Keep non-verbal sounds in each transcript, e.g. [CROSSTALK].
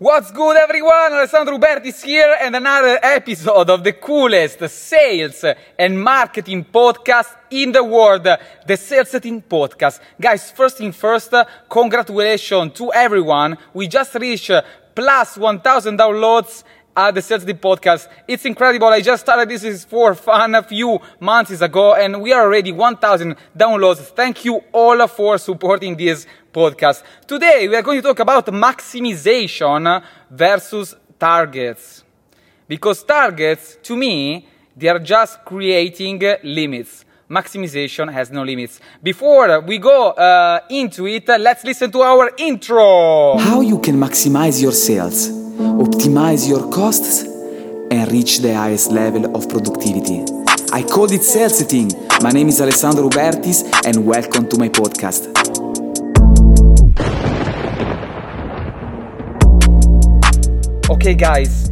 What's good everyone? Alessandro Uberti is here and another episode of the coolest sales and marketing podcast in the world, the Sales Setting Podcast. Guys, first thing first, uh, congratulations to everyone. We just reached uh, plus 1000 downloads at the Sales Setting Podcast. It's incredible. I just started this is for fun a few months ago and we are already 1000 downloads. Thank you all for supporting this podcast. Today we are going to talk about maximization versus targets. Because targets, to me, they are just creating limits. Maximization has no limits. Before we go uh, into it, let's listen to our intro. How you can maximize your sales, optimize your costs, and reach the highest level of productivity. I call it sales setting. My name is Alessandro Ubertis, and welcome to my podcast. Okay, guys,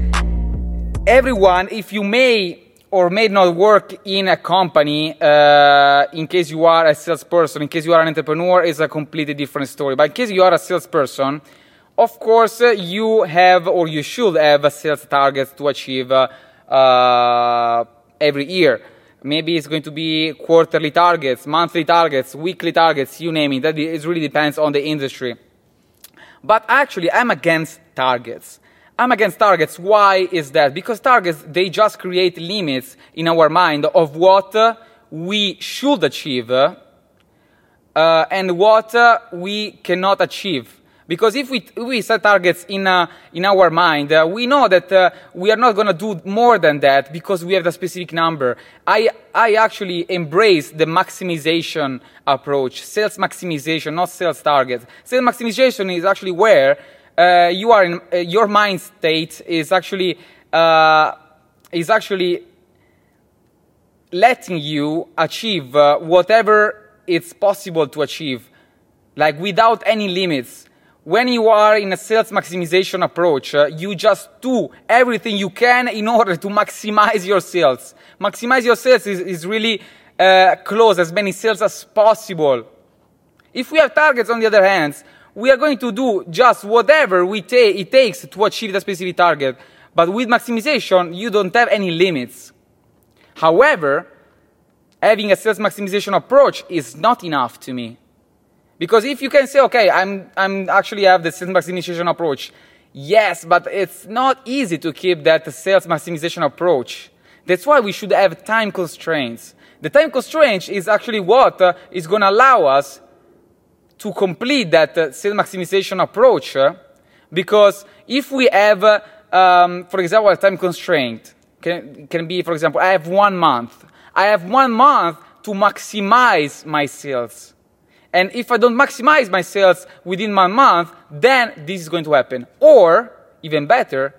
everyone, if you may or may not work in a company, uh, in case you are a salesperson, in case you are an entrepreneur, is a completely different story. But in case you are a salesperson, of course, you have or you should have sales targets to achieve uh, uh, every year. Maybe it's going to be quarterly targets, monthly targets, weekly targets, you name it. That it really depends on the industry. But actually, I'm against targets. I'm against targets. Why is that? Because targets, they just create limits in our mind of what uh, we should achieve uh, and what uh, we cannot achieve. Because if we, we set targets in, uh, in our mind, uh, we know that uh, we are not going to do more than that because we have the specific number. I, I actually embrace the maximization approach, sales maximization, not sales targets. Sales maximization is actually where uh, you are in uh, your mind state is actually uh, is actually letting you achieve whatever it's possible to achieve, like without any limits. When you are in a sales maximization approach, uh, you just do everything you can in order to maximize your sales. Maximize your sales is, is really uh, close as many sales as possible. If we have targets, on the other hand, we are going to do just whatever we ta- it takes to achieve the specific target. But with maximization, you don't have any limits. However, having a sales maximization approach is not enough to me. Because if you can say, okay, I'm, I'm actually have the sales maximization approach, yes, but it's not easy to keep that sales maximization approach. That's why we should have time constraints. The time constraint is actually what uh, is going to allow us to complete that uh, sales maximization approach uh, because if we have, uh, um, for example, a time constraint, can, can be, for example, I have one month. I have one month to maximize my sales. And if I don't maximize my sales within one month, then this is going to happen. Or, even better,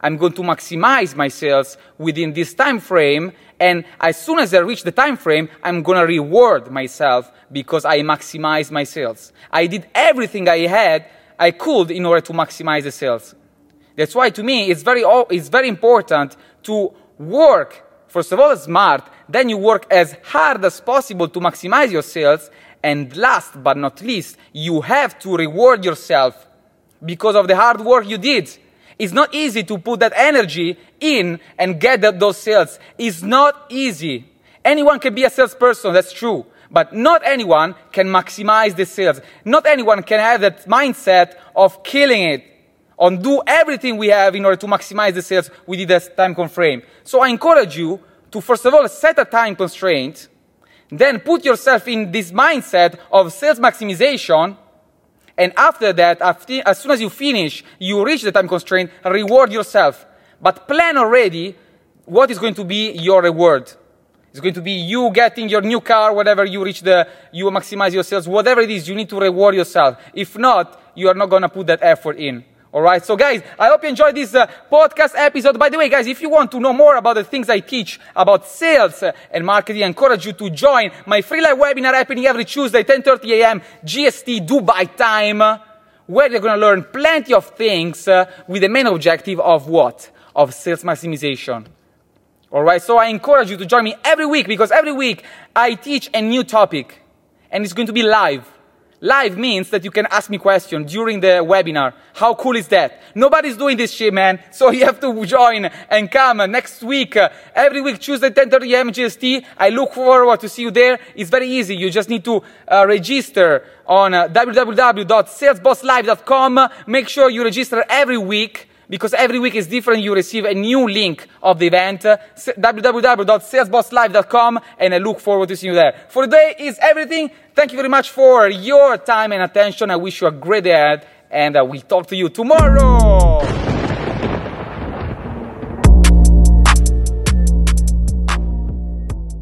I'm going to maximize my sales within this time frame and as soon as I reach the time frame, I'm going to reward myself because I maximize my sales. I did everything I had, I could in order to maximize the sales. That's why to me it's very it's very important to work first of all smart, then you work as hard as possible to maximize your sales and last but not least, you have to reward yourself because of the hard work you did. It's not easy to put that energy in and get that, those sales. It's not easy. Anyone can be a salesperson, that's true. But not anyone can maximize the sales. Not anyone can have that mindset of killing it, on do everything we have in order to maximize the sales within that time constraint. So I encourage you to first of all set a time constraint, then put yourself in this mindset of sales maximization, and after that, as soon as you finish, you reach the time constraint, reward yourself. But plan already what is going to be your reward. It's going to be you getting your new car, whatever you reach the, you maximize your sales, whatever it is, you need to reward yourself. If not, you are not going to put that effort in. All right. So guys, I hope you enjoyed this uh, podcast episode. By the way, guys, if you want to know more about the things I teach about sales uh, and marketing, I encourage you to join my free live webinar happening every Tuesday, 10:30 a.m. GST Dubai time, where you're going to learn plenty of things uh, with the main objective of what? Of sales maximization. All right. So I encourage you to join me every week because every week I teach a new topic, and it's going to be live Live means that you can ask me questions during the webinar. How cool is that? Nobody's doing this shit, man. [LAUGHS] So you have to join and come next week. Uh, every week, Tuesday, 10.30 a.m. GST. I look forward to see you there. It's very easy. You just need to uh, register on uh, www.salesbosslive.com. Make sure you register every week because every week is different. You receive a new link of the event, www.salesbosslive.com, and I look forward to seeing you there. For today is everything. Thank you very much for your time and attention. I wish you a great day and uh, we'll talk to you tomorrow.